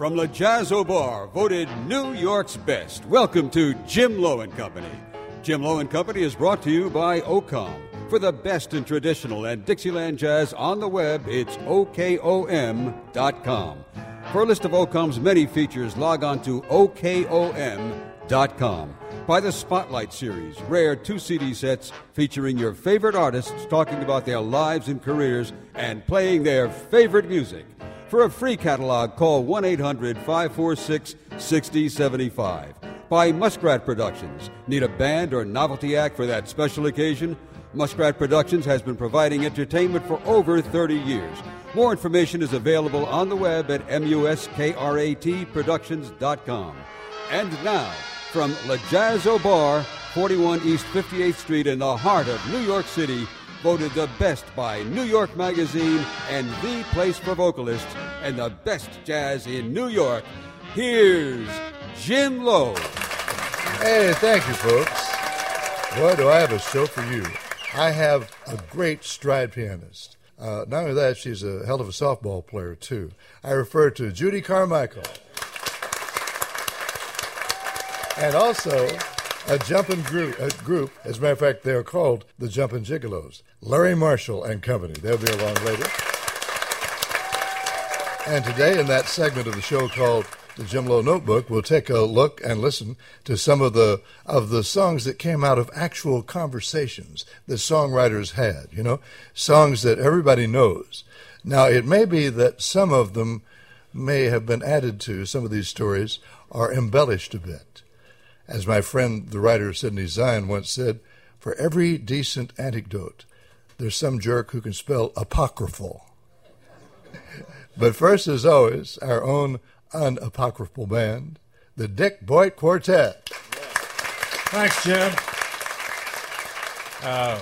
from Le Jazz Au Bar, voted New York's best. Welcome to Jim Lowe and Company. Jim Lowe and Company is brought to you by OKOM. For the best in traditional and Dixieland jazz on the web, it's OKOM.com. For a list of OKOM's many features, log on to OKOM.com. By the Spotlight Series, rare two CD sets featuring your favorite artists talking about their lives and careers and playing their favorite music. For a free catalog, call 1 800 546 6075. By Muskrat Productions. Need a band or novelty act for that special occasion? Muskrat Productions has been providing entertainment for over 30 years. More information is available on the web at muskratproductions.com. And now, from Le Jazz Au Bar, 41 East 58th Street in the heart of New York City, voted the best by New York Magazine and the place for vocalists and the best jazz in New York. Here's Jim Lowe. Hey, thank you, folks. Boy, do I have a show for you. I have a great stride pianist. Uh, not only that, she's a hell of a softball player, too. I refer to Judy Carmichael. And also a jumping group, a group, as a matter of fact, they're called the Jumping Gigolos. Larry Marshall and Company. They'll be along later. And today, in that segment of the show called the Jim Lowe Notebook, we'll take a look and listen to some of the of the songs that came out of actual conversations that songwriters had. You know, songs that everybody knows. Now, it may be that some of them may have been added to. Some of these stories are embellished a bit. As my friend, the writer Sidney Zion, once said, for every decent anecdote, there's some jerk who can spell apocryphal. but first, as always, our own unapocryphal band, the Dick Voigt Quartet. Thanks, Jim. Uh,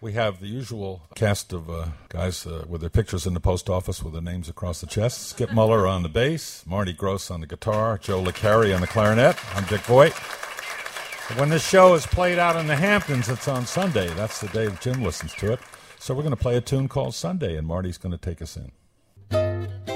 we have the usual cast of uh, guys uh, with their pictures in the post office with their names across the chest. Skip Muller on the bass, Marty Gross on the guitar, Joe Licari on the clarinet. I'm Dick Voigt. When this show is played out in the Hamptons, it's on Sunday. That's the day Jim listens to it. So we're going to play a tune called Sunday, and Marty's going to take us in.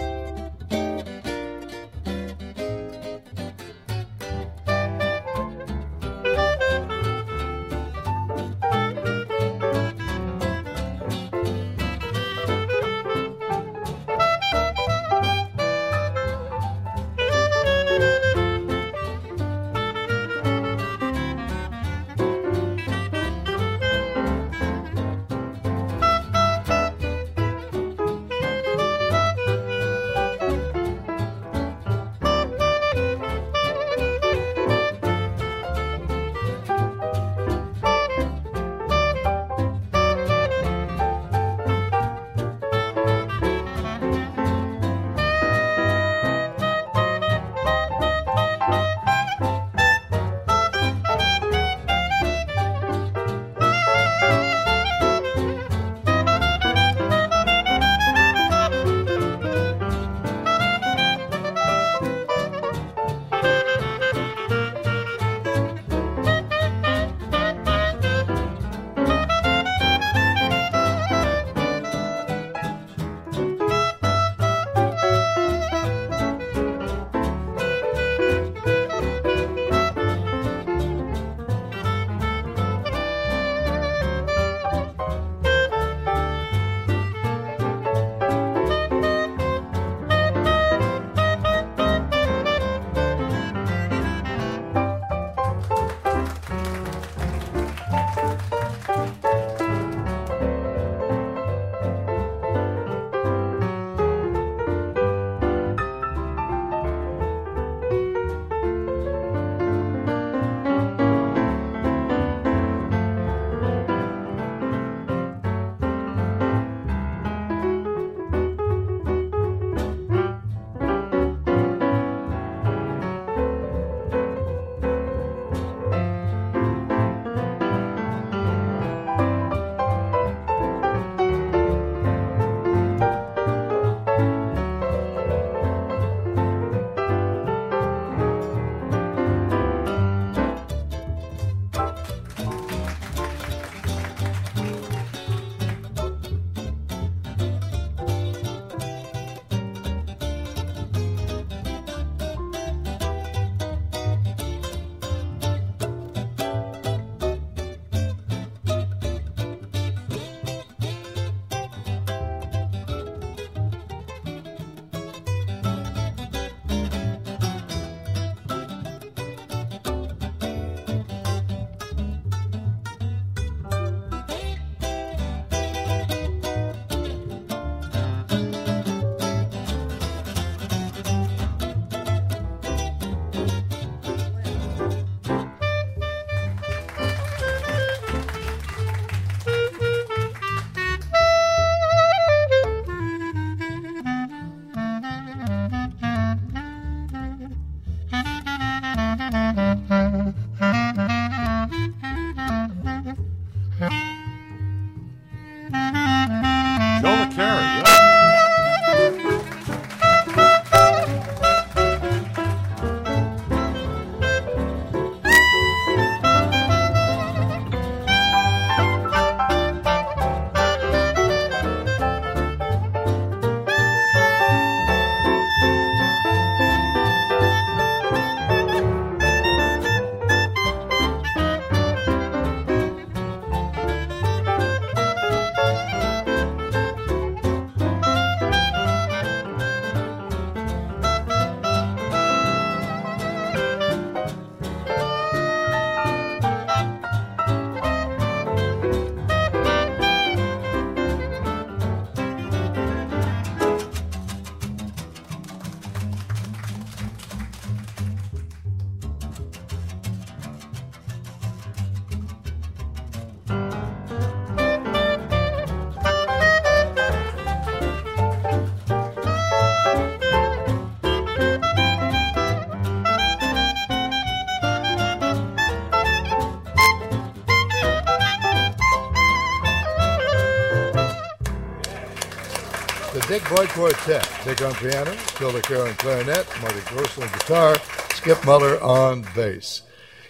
Quartet. Dick on piano, Phil LeClaire on clarinet, Marty Gross on guitar, Skip Muller on bass.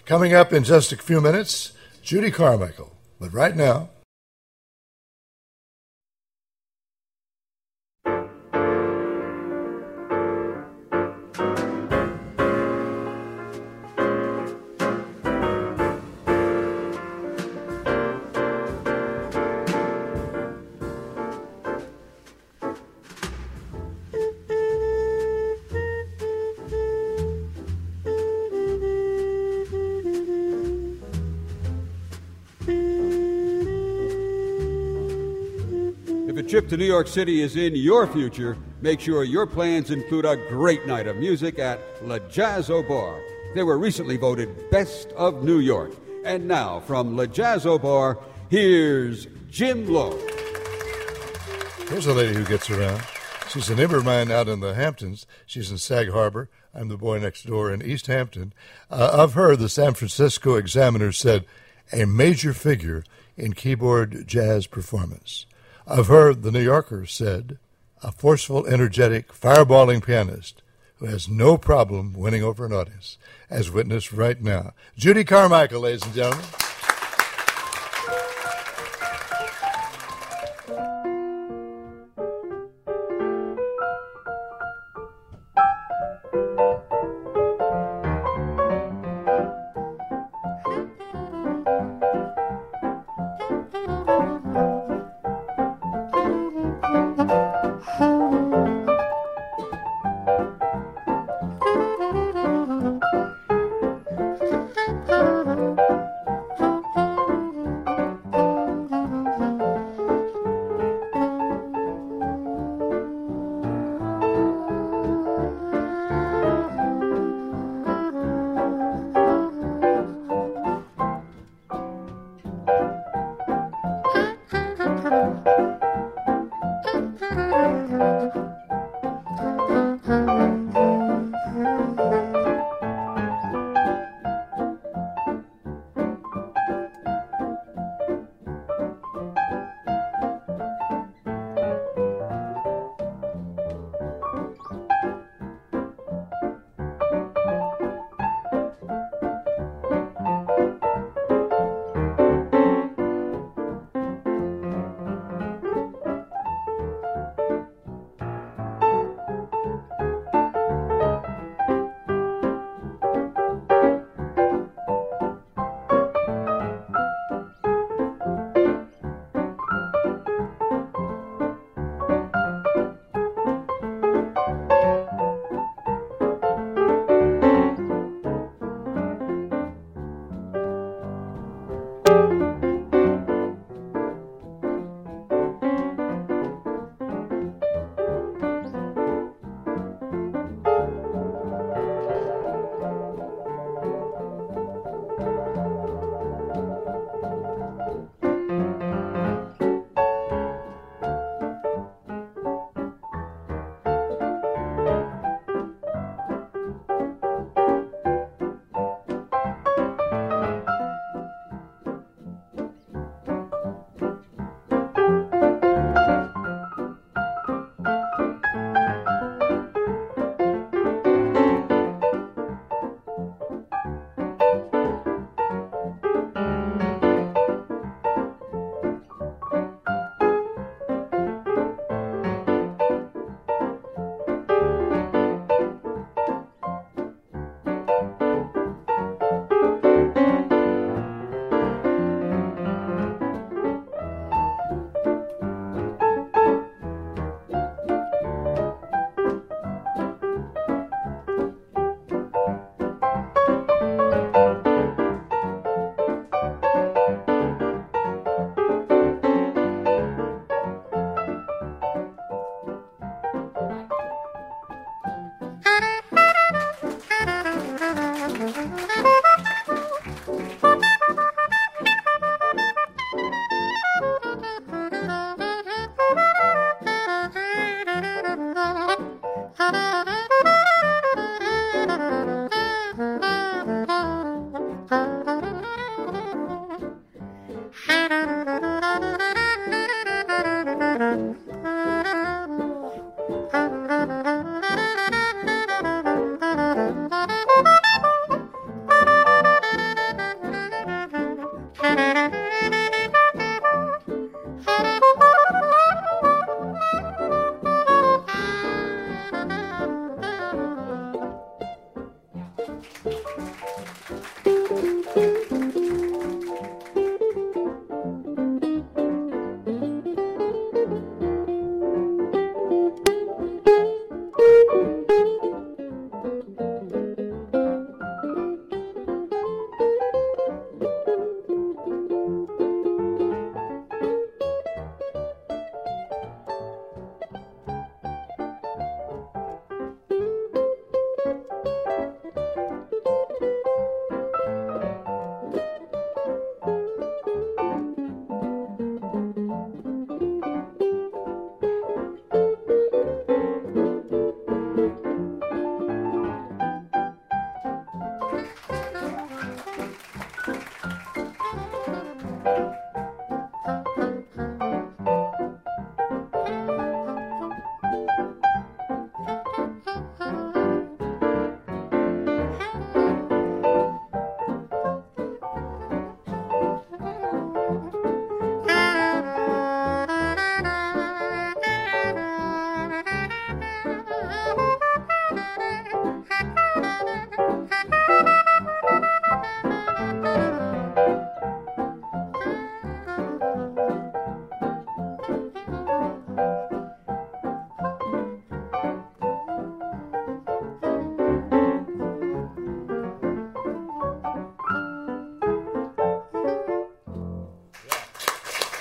Coming up in just a few minutes, Judy Carmichael. But right now, trip to New York City is in your future, make sure your plans include a great night of music at La Jazz Bar. They were recently voted Best of New York. And now, from La Jazz Bar, here's Jim Lowe. Here's a lady who gets around. She's a neighbor of mine out in the Hamptons. She's in Sag Harbor. I'm the boy next door in East Hampton. Uh, of her, the San Francisco Examiner said, a major figure in keyboard jazz performance. Of her, the New Yorker said, a forceful, energetic, fireballing pianist who has no problem winning over an audience, as witnessed right now. Judy Carmichael, ladies and gentlemen. Gracias.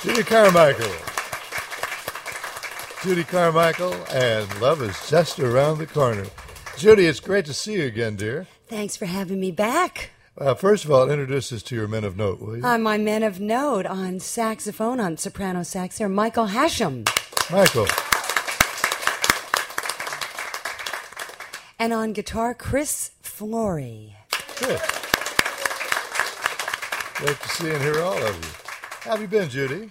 Judy Carmichael. Judy Carmichael, and love is just around the corner. Judy, it's great to see you again, dear. Thanks for having me back. Uh, first of all, introduce us to your men of note, will you? Uh, my men of note on saxophone, on soprano sax, are Michael Hashim. Michael. And on guitar, Chris Flory. Good. Great to see and hear all of you. How have you been, Judy?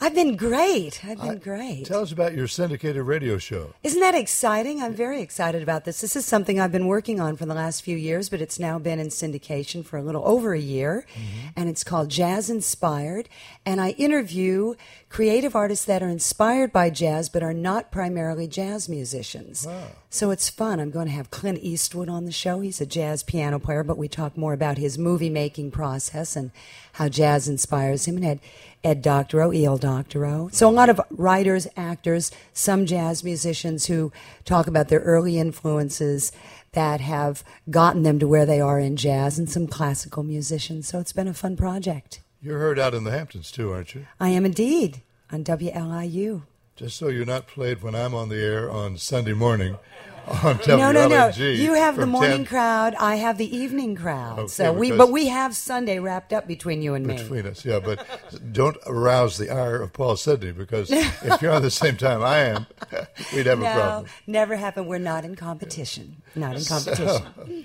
I've been great. I've been great. Tell us about your syndicated radio show. Isn't that exciting? I'm very excited about this. This is something I've been working on for the last few years, but it's now been in syndication for a little over a year. Mm-hmm. And it's called Jazz Inspired. And I interview creative artists that are inspired by jazz but are not primarily jazz musicians. Wow. So it's fun. I'm going to have Clint Eastwood on the show. He's a jazz piano player, but we talk more about his movie making process and how jazz inspires him. And Ed, Ed Doctorow, E.L. Doctorow. So a lot of writers, actors, some jazz musicians who talk about their early influences that have gotten them to where they are in jazz, and some classical musicians. So it's been a fun project. You're heard out in the Hamptons too, aren't you? I am indeed on WLIU. Just so you're not played when I'm on the air on Sunday morning on. No, no, no. You have the morning 10. crowd. I have the evening crowd. Okay, so we, but we have Sunday wrapped up between you and between me. Between us, yeah. But don't arouse the ire of Paul Sidney because if you're on the same time I am, we'd have no, a problem. Never happen. We're not in competition. Not in competition. So,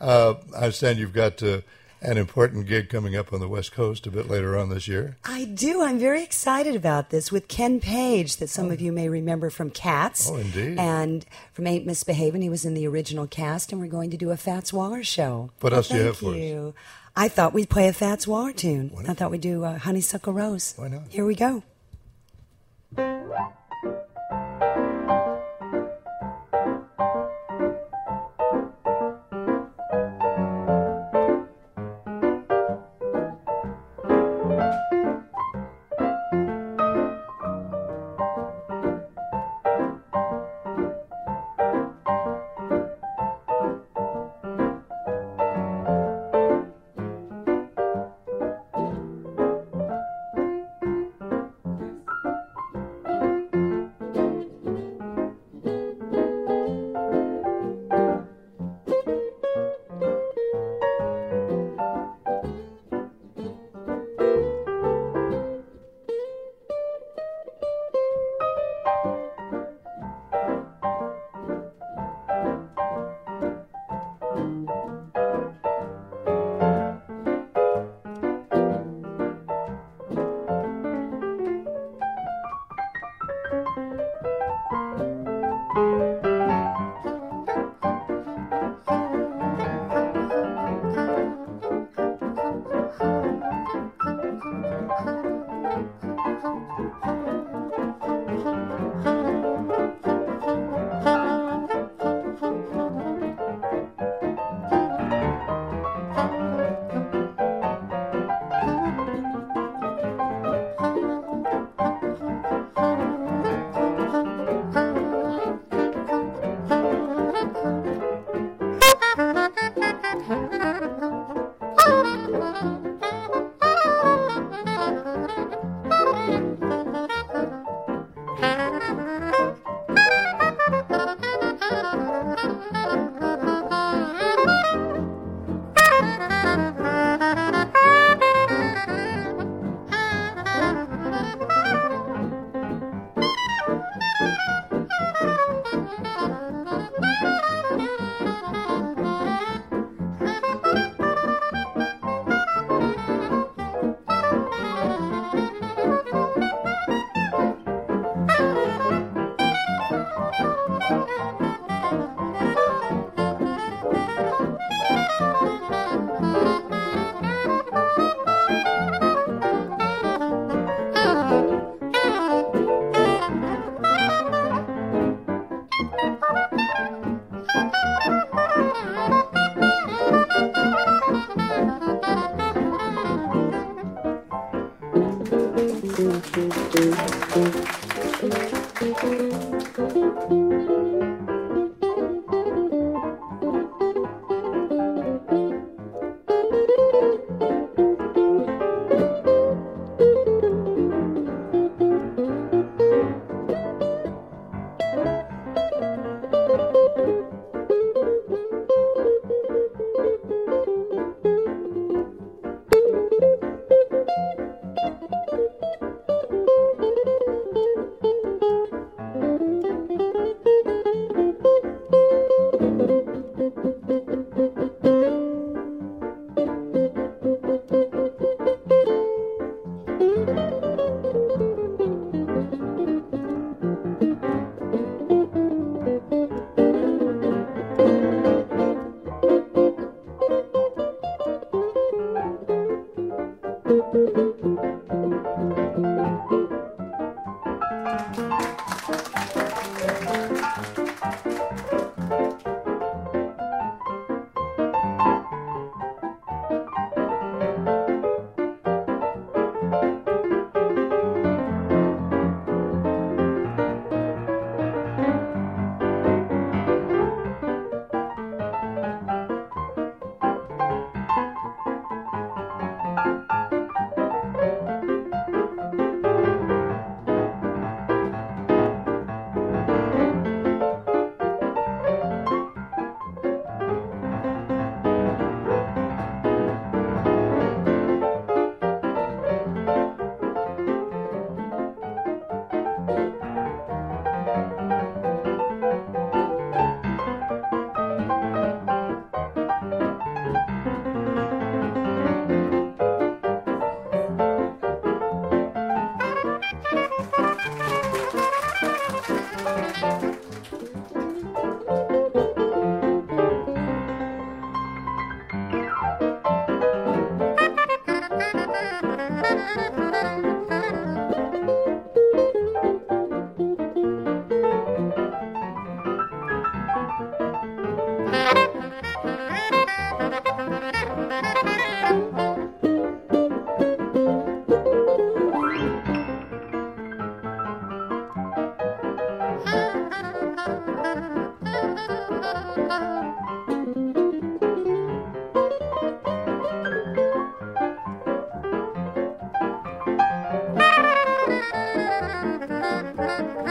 uh, I understand you've got. Uh, an important gig coming up on the West Coast a bit later on this year. I do. I'm very excited about this with Ken Page, that some oh. of you may remember from Cats. Oh, indeed. And from Ain't Misbehaving. He was in the original cast, and we're going to do a Fats Waller show. What else do you have for you. us? I thought we'd play a Fats Waller tune. I thought we'd do uh, Honeysuckle Rose. Why not? Here we go.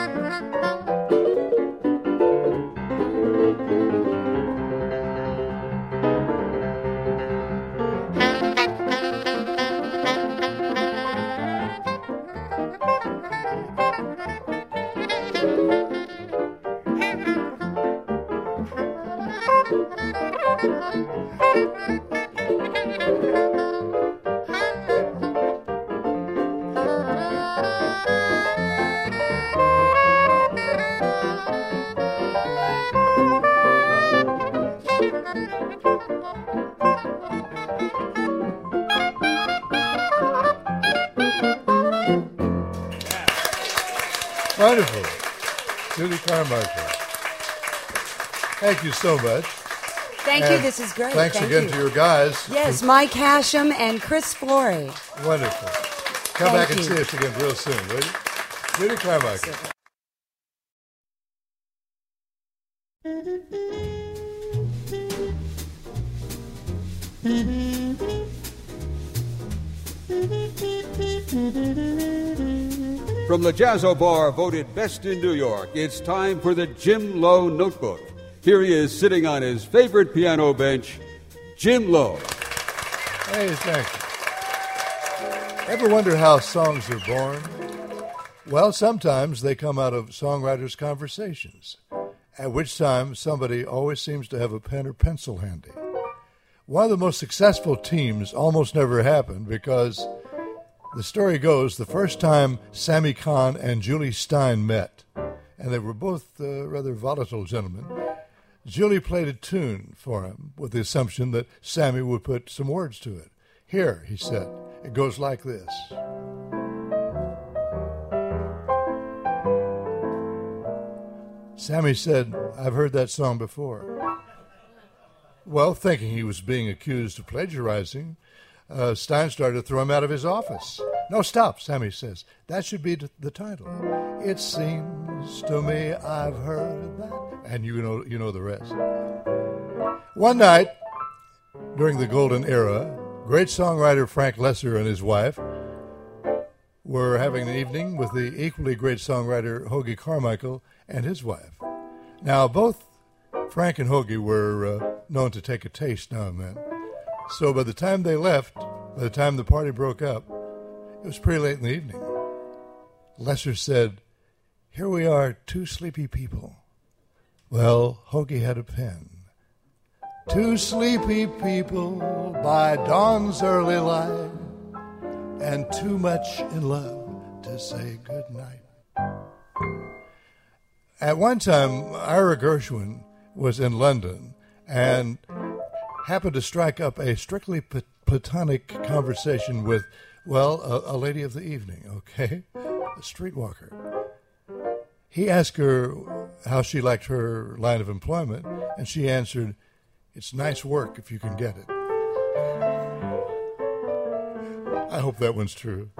Música Carmichael. Thank you so much. Thank you. This is great. Thanks Thank again you. to your guys. Yes, Mike Hashim and Chris Flory. Wonderful. Come Thank back and you. see us again real soon, will you? Judy Carmichael. The Jazz Au Bar voted best in New York, it's time for the Jim Lowe Notebook. Here he is sitting on his favorite piano bench, Jim Lowe. Hey, thank you. Ever wonder how songs are born? Well, sometimes they come out of songwriters' conversations, at which time somebody always seems to have a pen or pencil handy. One of the most successful teams almost never happened because the story goes the first time Sammy Cahn and Jule Styne met, and they were both uh, rather volatile gentlemen, Jule played a tune for him with the assumption that Sammy would put some words to it. Here, he said, it goes like this. Sammy said, I've heard that song before. Well, thinking he was being accused of plagiarizing, uh, Styne started to throw him out of his office. No, stop, Sammy says. That should be the title. It seems to me I've heard that. And you know, you know the rest. One night, during the golden era, great songwriter Frank Loesser and his wife were having an evening with the equally great songwriter Hoagy Carmichael and his wife. Now, both Frank and Hoagy were uh, known to take a taste now and then. So by the time they left, by the time the party broke up, it was pretty late in the evening. Loesser said, Here we are, two sleepy people. Well, Hoagy had a pen. Two sleepy people by dawn's early light, and too much in love to say good night. At one time, Ira Gershwin was in London and happened to strike up a strictly platonic conversation with, well, a, a lady of the evening, okay? A streetwalker. He asked her how she liked her line of employment, and she answered, It's nice work if you can get it. I hope that one's true.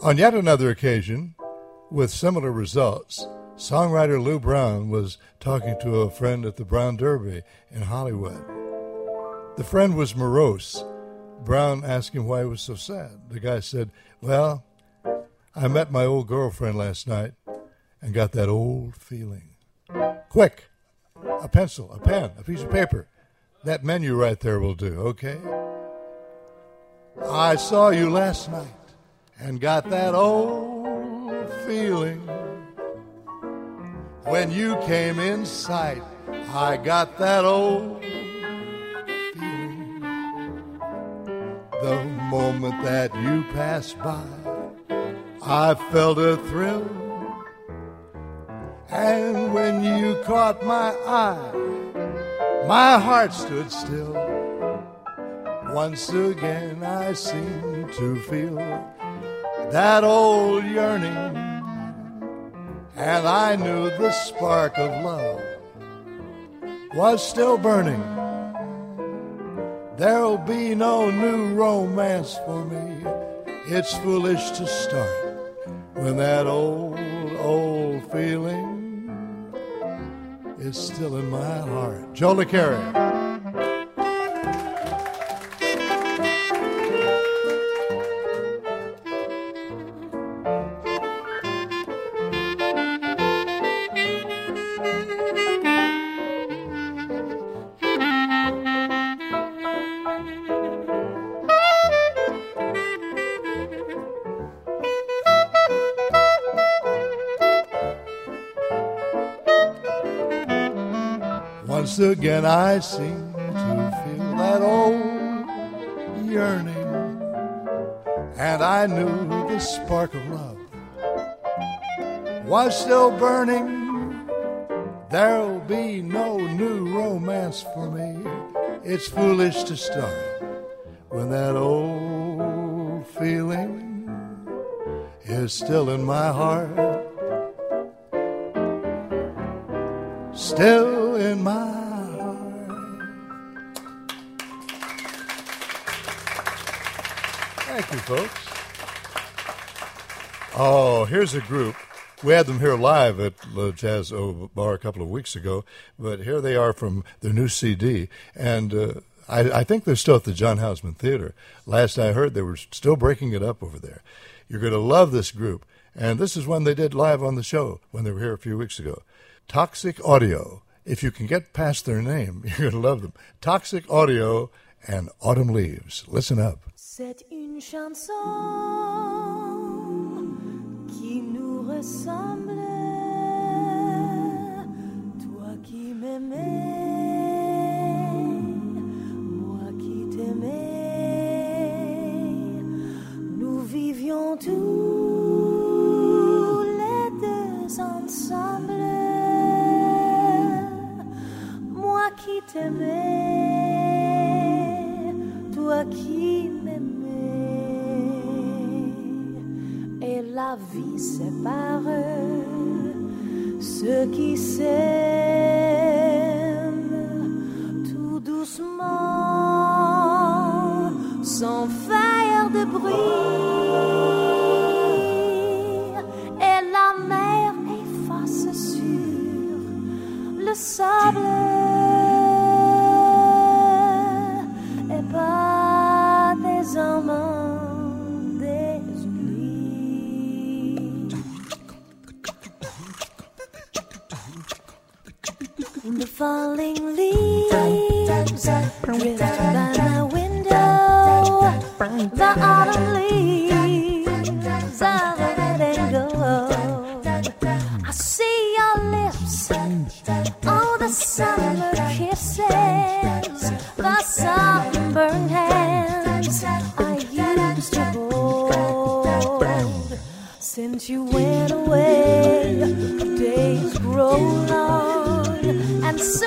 On yet another occasion, with similar results, songwriter Lew Brown was talking to a friend at the Brown Derby in Hollywood. The friend was morose. Brown asked him why he was so sad. The guy said, Well, I met my old girlfriend last night and got that old feeling. Quick, a pencil, a pen, a piece of paper. That menu right there will do, okay? I saw you last night and got that old feeling. When you came in sight, I got that old feeling. The moment that you passed by, I felt a thrill. And when you caught my eye, my heart stood still. Once again, I seemed to feel that old yearning, and I knew the spark of love was still burning. There'll be no new romance for me. It's foolish to start when that old, old feeling is still in my heart. Joe Licari. Again I seem to feel that old yearning, and I knew the spark of love was still burning. There'll be no new romance for me. It's foolish to start when that old feeling is still in my heart. Folks. Oh, here's a group. We had them here live at the Jazz Au Bar a couple of weeks ago, but here they are from their new CD. And uh, I, I think they're still at the John Houseman Theater. Last I heard, they were still breaking it up over there. You're going to love this group. And this is one they did live on the show when they were here a few weeks ago. Toxic Audio. If you can get past their name, you're going to love them. Toxic Audio and Autumn Leaves. Listen up. C'est une chanson qui nous ressemble. Toi qui m'aimais, moi qui t'aimais, nous vivions tous les deux ensemble. Moi qui t'aimais, toi qui m'aimais, et la vie sépare ceux qui s'aiment tout doucement, sans faire de bruit, et la mer efface sur le sable falling leaves drift by my window. The autumn leaves are letting go. I see your lips Oh, the summer kisses,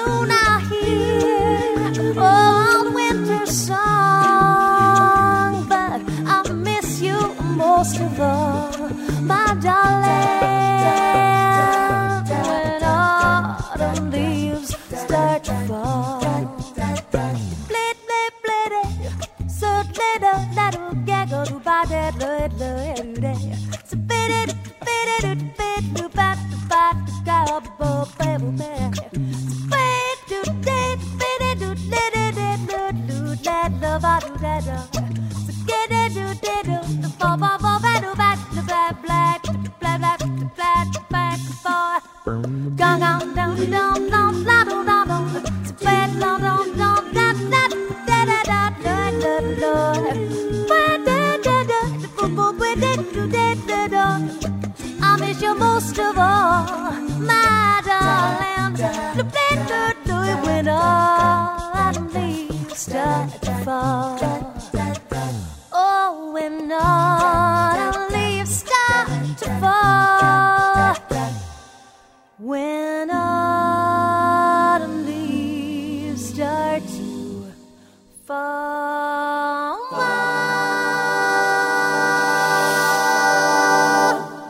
Now here. Oh. To fall.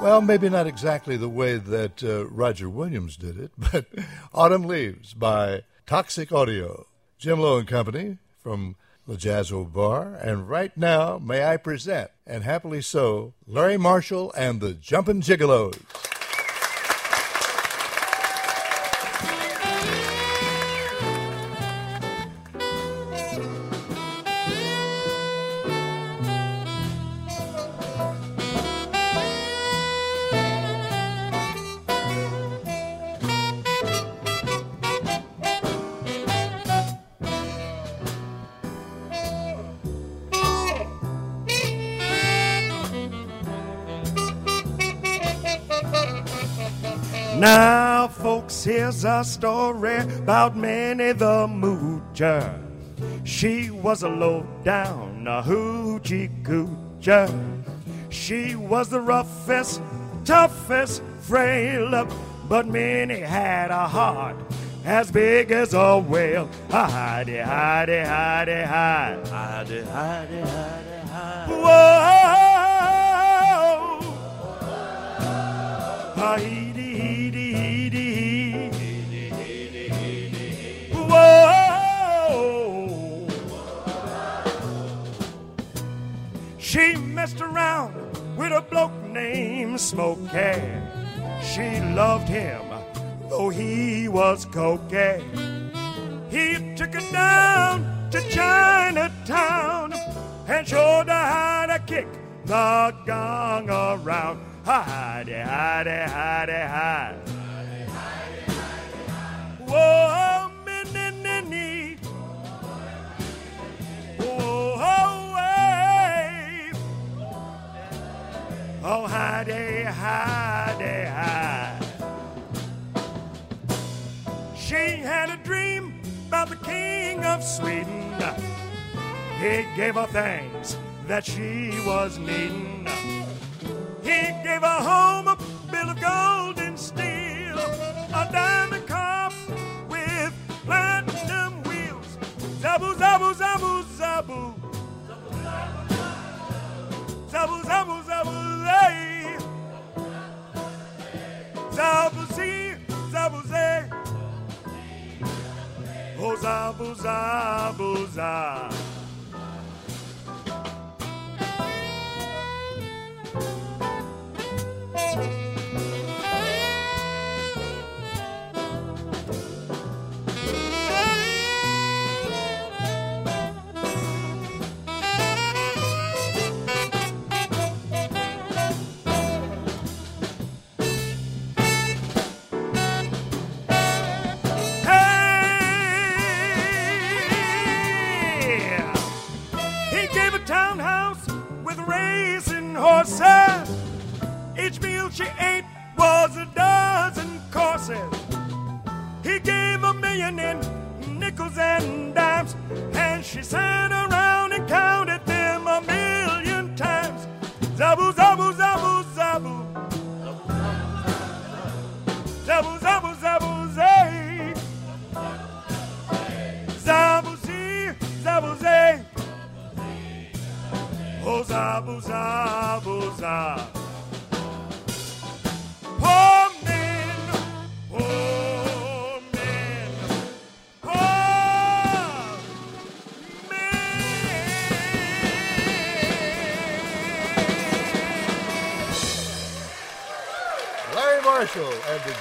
Well, maybe not exactly the way that uh, Roger Williams did it, but Autumn Leaves by Toxic Audio. Jim Lowe and Company from the Jazz Au Bar. And right now, may I present, and happily so, Larry Marshall and the Jumpin' Gigolos. A story about Minnie the Moocher. She was a low down a hoochie coocher. She was the roughest, toughest, frail, but Minnie had a heart as big as a whale. A hidey, hidey, hidey, hide. Hidey, hidey, hidey, hide. Whoa! Hidey, hidey, She messed around with a bloke named Smokey. She loved him, though he was cocaine. He took her down to Chinatown and showed her how to kick the gong around. Hidey, hidey, hidey, hide. Whoa, Oh, hidey, hidey, hide. She had a dream about the king of Sweden. He gave her things that she was needing. He gave her home a bill of gold and steel, a diamond cup with platinum wheels. Zabu, zabu, zabu, zabu. Zabu, zabu, zabu, zay. Zabu, zi, zabu, zay. Oh, zabu, zabu, za.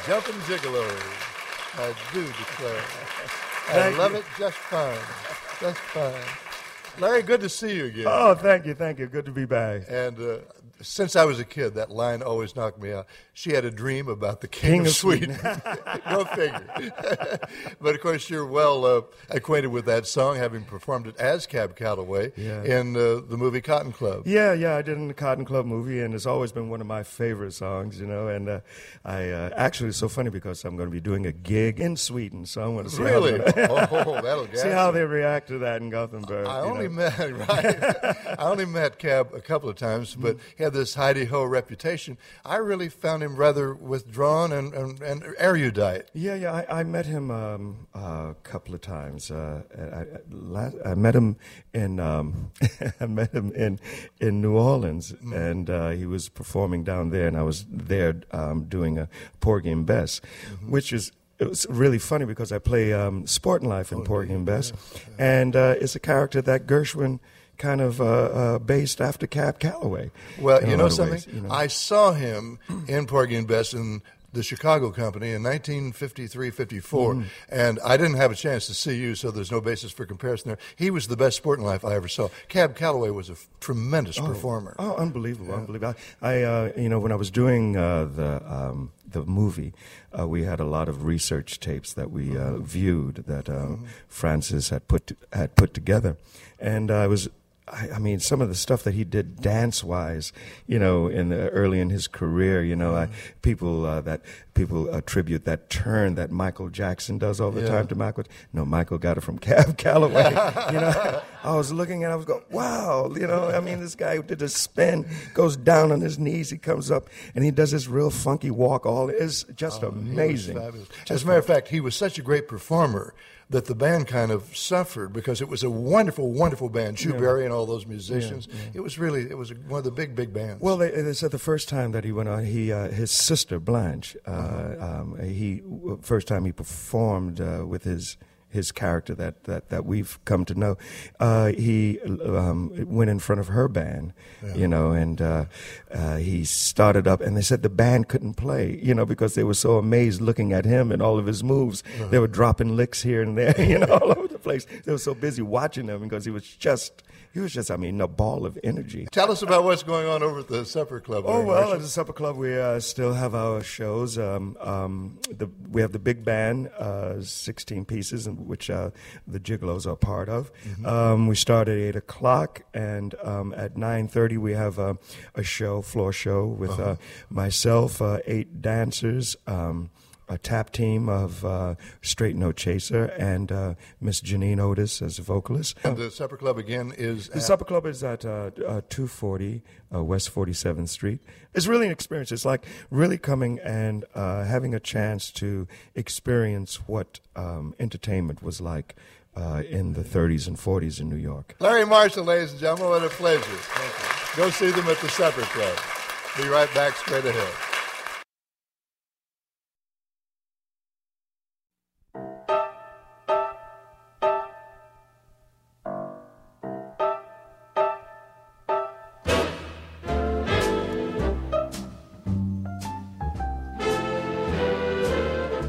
And the Jumpin' Gigolos. I do declare. I love you. it just fine. Just fine. Larry, good to see you again. Oh, thank you, thank you. Good to be back. And uh, since I was a kid, that line always knocked me out. She had a dream about the king, King of of Sweden. Go figure. but of course, you're well uh, acquainted with that song, having performed it as Cab Calloway Yeah. in uh, the movie Cotton Club. Yeah, yeah, I did in the Cotton Club movie, and it's always been one of my favorite songs, you know. And uh, I uh, actually, it's so funny because I'm going to be doing a gig in Sweden, so I want to see Really? how they, oh, that'll see how they react to that in Gothenburg. I only know. met right. I only met Cab a couple of times, but Mm. This Heidi ho reputation. I really found him rather withdrawn and, and, and erudite. Yeah, yeah. I, I met him um, a couple of times. Uh, I, I, I met him in um, I met him in in New Orleans, and uh, he was performing down there, and I was there um, doing a Porgy and Bess, which is. It was really funny because I play um, Sporting Life in Porgy and Bess, and uh, it's a character that Gershwin kind of uh, uh, based after Cab Calloway. Well, you know something? ways, you know. I saw him in Porgy and Bess in the Chicago Company in 1953 54, Mm-hmm. and I didn't have a chance to see you, so there's no basis for comparison there. He was the best sporting life I ever saw. Cab Calloway was a f- tremendous performer. Oh, unbelievable, unbelievable! I, uh, you know, when I was doing uh, the um, the movie, uh, we had a lot of research tapes that we uh, viewed that uh, Francis had put had put together, and I was I, I mean, some of the stuff that he did dance wise, you know, in the, early in his career, you know, I, people uh, that people attribute that turn that Michael Jackson does all the Yeah. time to Michael. No, Michael got it from Cab Calloway. you know, I was looking at, it, I was going, wow, you know, I mean, this guy who did a spin, goes down on his knees, he comes up, and he does this real funky walk. All is just Oh, amazing. fabulous. As a matter of fact, he was such a great performer that the band kind of suffered because it was a wonderful, wonderful band. Chu Berry and all those musicians. It was really, it was one of the big, big bands. Well, they, they said the first time that he went on, he uh, his sister Blanche, uh, Uh-huh. um, he first time he performed uh, with his his character that, that, that we've come to know. Uh, he um, went in front of her band, you know, and uh, uh, he started up, and they said the band couldn't play, you know, because they were so amazed looking at him and all of his moves. They were dropping licks here and there, you know, all over the place. They were so busy watching him because he was just. He was just, I mean, a ball of energy. Tell us about what's going on over at the Supper Club. Oh well, Marshall. at the Supper Club, we uh, still have our shows. Um, um, the, we have the big band, uh, sixteen pieces, in which uh, the Gigolos are part of. Um, we start at eight o'clock, and um, at nine thirty we have a, a show, floor show, with uh, myself, uh, eight dancers. Um, a tap team of uh, Straight No Chaser and uh, Miss Janine Otis as a vocalist. And the Supper Club again is The Supper Club is at uh, uh, 240 uh, West 47th Street. It's really an experience. It's like really coming and uh, having a chance to experience what um, entertainment was like uh, in the 30s and 40s in New York. Larry Marshall, ladies and gentlemen. What a pleasure. Go see them at the Supper Club. Be right back straight ahead.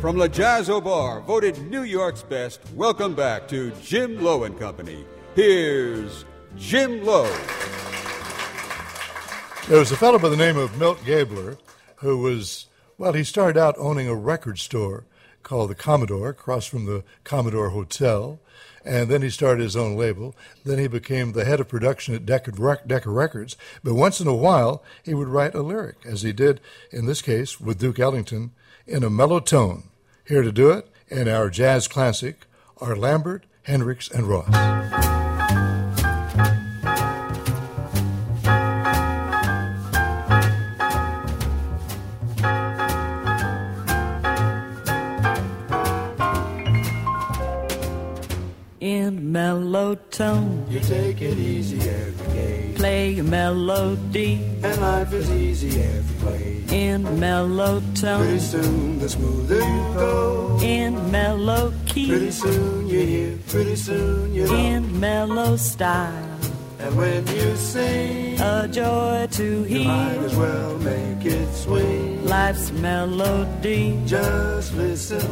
From Le Jazz Au Bar, voted New York's best, welcome back to Jim Lowe and Company. Here's Jim Lowe. There was a fellow by the name of Milt Gabler who was, well, he started out owning a record store called the Commodore across from the Commodore Hotel. And then he started his own label. Then he became the head of production at Decca, Decca Records. But once in a while, he would write a lyric, as he did in this case with Duke Ellington, in a mellow tone. Here to do it, in our jazz classic, are Lambert, Hendricks, and Ross. in mellow tone. You take it easy every day, Play a melody and life is easy every way. in mellow Pretty tone. soon, the smoother you go. In mellow Pretty key. soon you hear, pretty soon you know. In mellow style. And when you sing, A joy to you might as well make it swing. Life's melody. Just listen,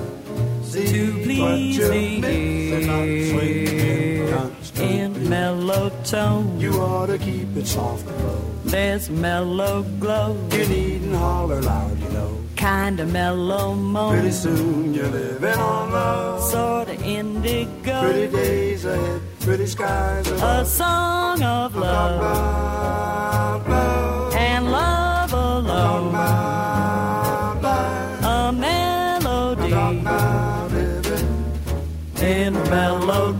To please you the miss and not swing constantly. In mellow tone. You ought to keep it soft and low. There's mellow glow. You needn't holler loud, you know. Kinda mellow Pretty soon you're living on love. Sorta indigo. Pretty days ahead, pretty skies A song of love. In mellow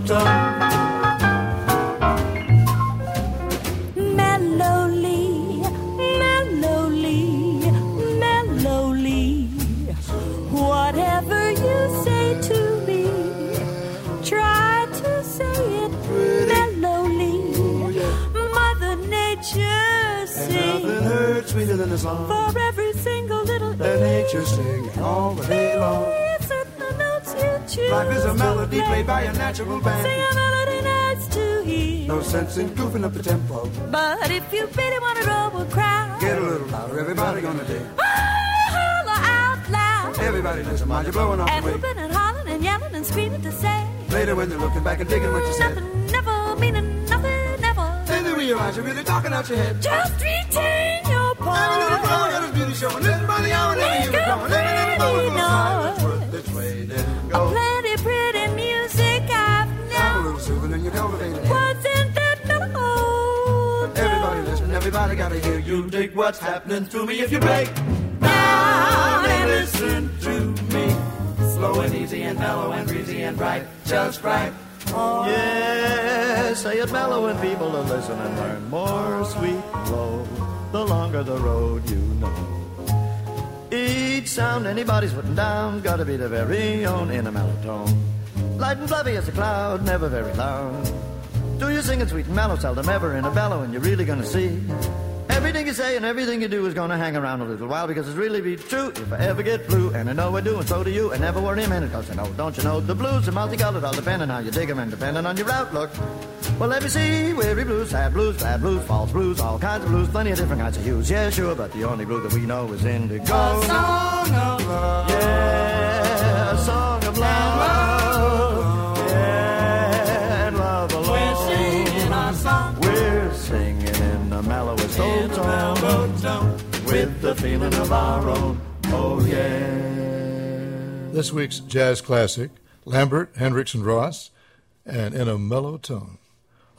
Life is a melody played by a natural band. Sing a melody nice to hear. No sense in goofing up the tempo. But if you really want to roll with crowd, Get a little louder, everybody gonna dig. holler out loud. Everybody listen, mind you blowing off And the way. whooping and hollering and yelling and screaming to say Later when they're looking back and digging what you said, nothing, never meaning nothing, never. then they realize you're really talking out your head. Just retain your Every little flower got his beauty showing. Listen by the hour, never hear it growing. Every little moment full of silence worth its weight in gold. What's happening to me if you break down and listen to me. Slow and easy and mellow and breezy and bright, just right. Oh, Yeah, say it mellow and people to listen and learn more sweet flow. The longer the road you know. Each sound anybody's putting down gotta be the very own in a mellow tone. Light and fluffy as a cloud, never very loud. Do you sing it sweet and mellow, seldom ever in a bellow, and you're really gonna see. Everything you say and everything you do is gonna hang around a little while because it's really be true if I ever get blue. And I know I do, and so do you, and never worry a minute, cause I know, don't you know, the blues are multicolored, all depending on how you dig 'em and depending on your outlook. Well, let me see, weary blues, sad blues, bad blues, false blues, all kinds of blues, plenty of different kinds of hues, yeah, sure, but the only blue that we know is indigo. a song of love. Yeah, a song with the feeling of our own. Oh yeah. This week's jazz classic, Lambert, Hendricks, and Ross, and in a mellow tone.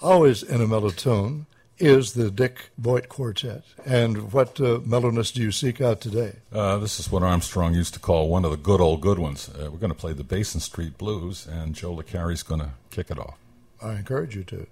Always in a mellow tone is the Dick Voigt Quartet. And what uh, mellowness do you seek out today? Uh, this is what Armstrong used to call one of the good old good ones. Uh, we're going to play the Basin Street Blues, and Joe Licari's going to kick it off. I encourage you to.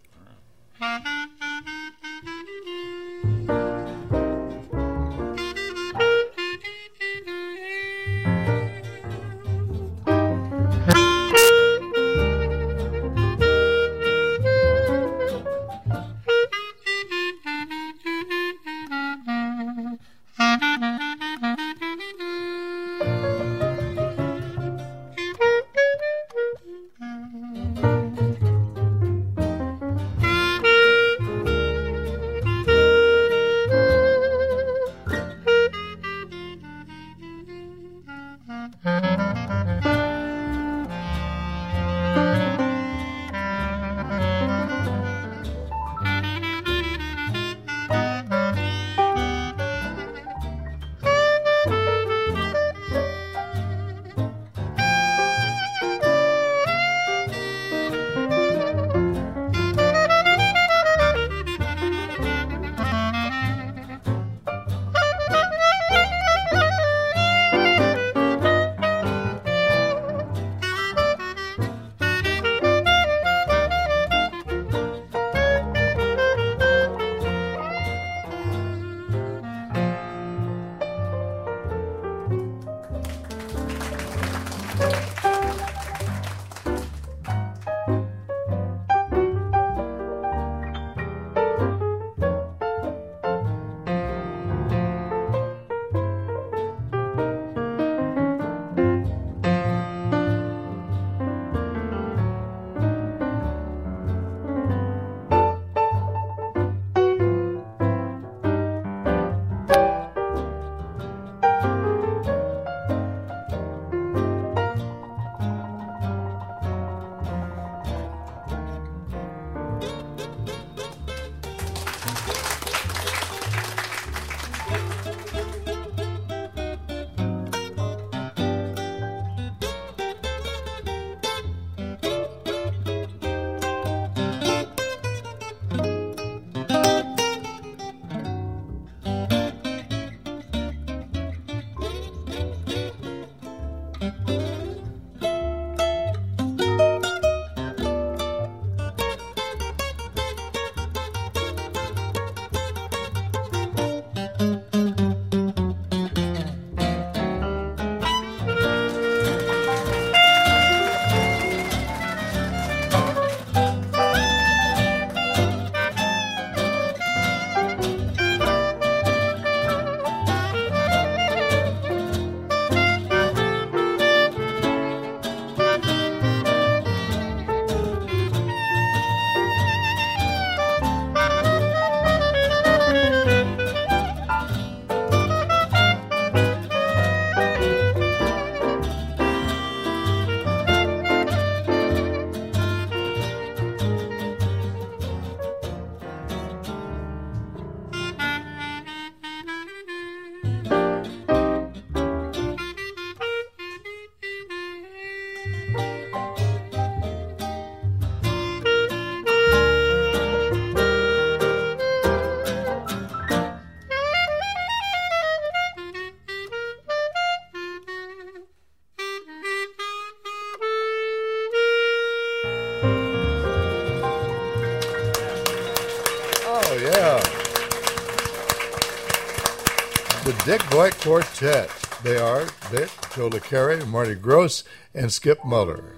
Quartet. They are Dick, Joe Licari, Marty Grosz, and Skip Muller.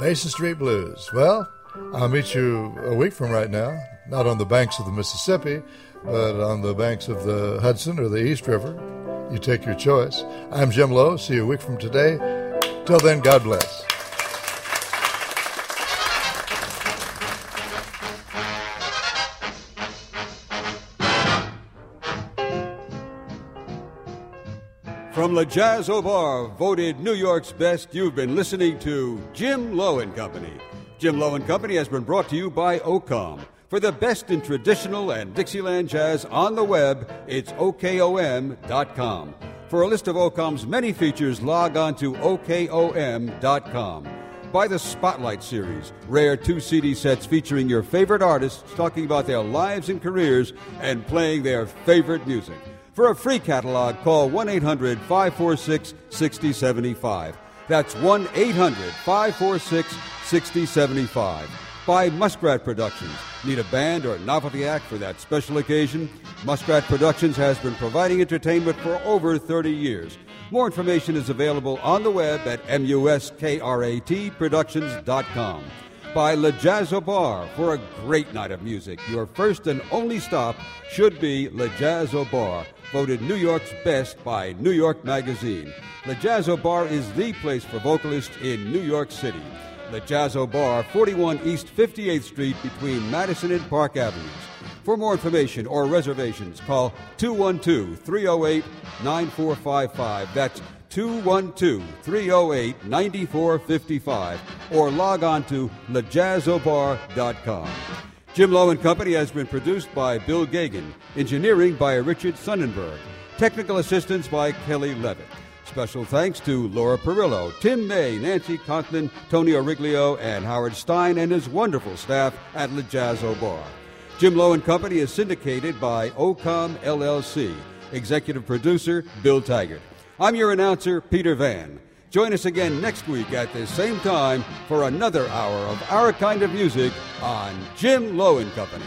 Basin Street Blues. Well, I'll meet you a week from right now, not on the banks of the Mississippi, but on the banks of the Hudson or the East River. You take your choice. I'm Jim Lowe. See you a week from today. Till then, God bless. From La Jazz Bar, voted New York's best, you've been listening to Jim Lowe and Company. Jim Lowe and Company has been brought to you by OKOM. For the best in traditional and Dixieland jazz on the web, it's OKOM.com. For a list of OKOM's many features, log on to OKOM.com. Buy the Spotlight Series, rare two CD sets featuring your favorite artists talking about their lives and careers and playing their favorite music. For a free catalog, call 1 800 546 6075. That's 1 800 546 6075. By Muskrat Productions. Need a band or a novelty act for that special occasion? Muskrat Productions has been providing entertainment for over 30 years. More information is available on the web at muskratproductions.com by Le Jazz Au Bar for a great night of music. Your first and only stop should be Le Jazz Au Bar, voted New York's best by New York Magazine. Le Jazz Au Bar is the place for vocalists in New York City. Le Jazz Au Bar, 41 East 58th Street between Madison and Park Avenues. For more information or reservations, call 212 308 9455. That's 212 308 9455 or log on to lajazzobar.com. Jim Lowe and Company has been produced by Bill Gagan, engineering by Richard Sonnenberg, technical assistance by Kelly Levitt. Special thanks to Laura Perillo, Tim May, Nancy Conklin, Tony Origlio, and Howard Stein and his wonderful staff at Le Jazz Au Bar. Jim Lowe and Company is syndicated by OKOM LLC. Executive producer Bill Taggart. I'm your announcer, Peter Van. Join us again next week at this same time for another hour of our kind of music on Jim Lowe and Company.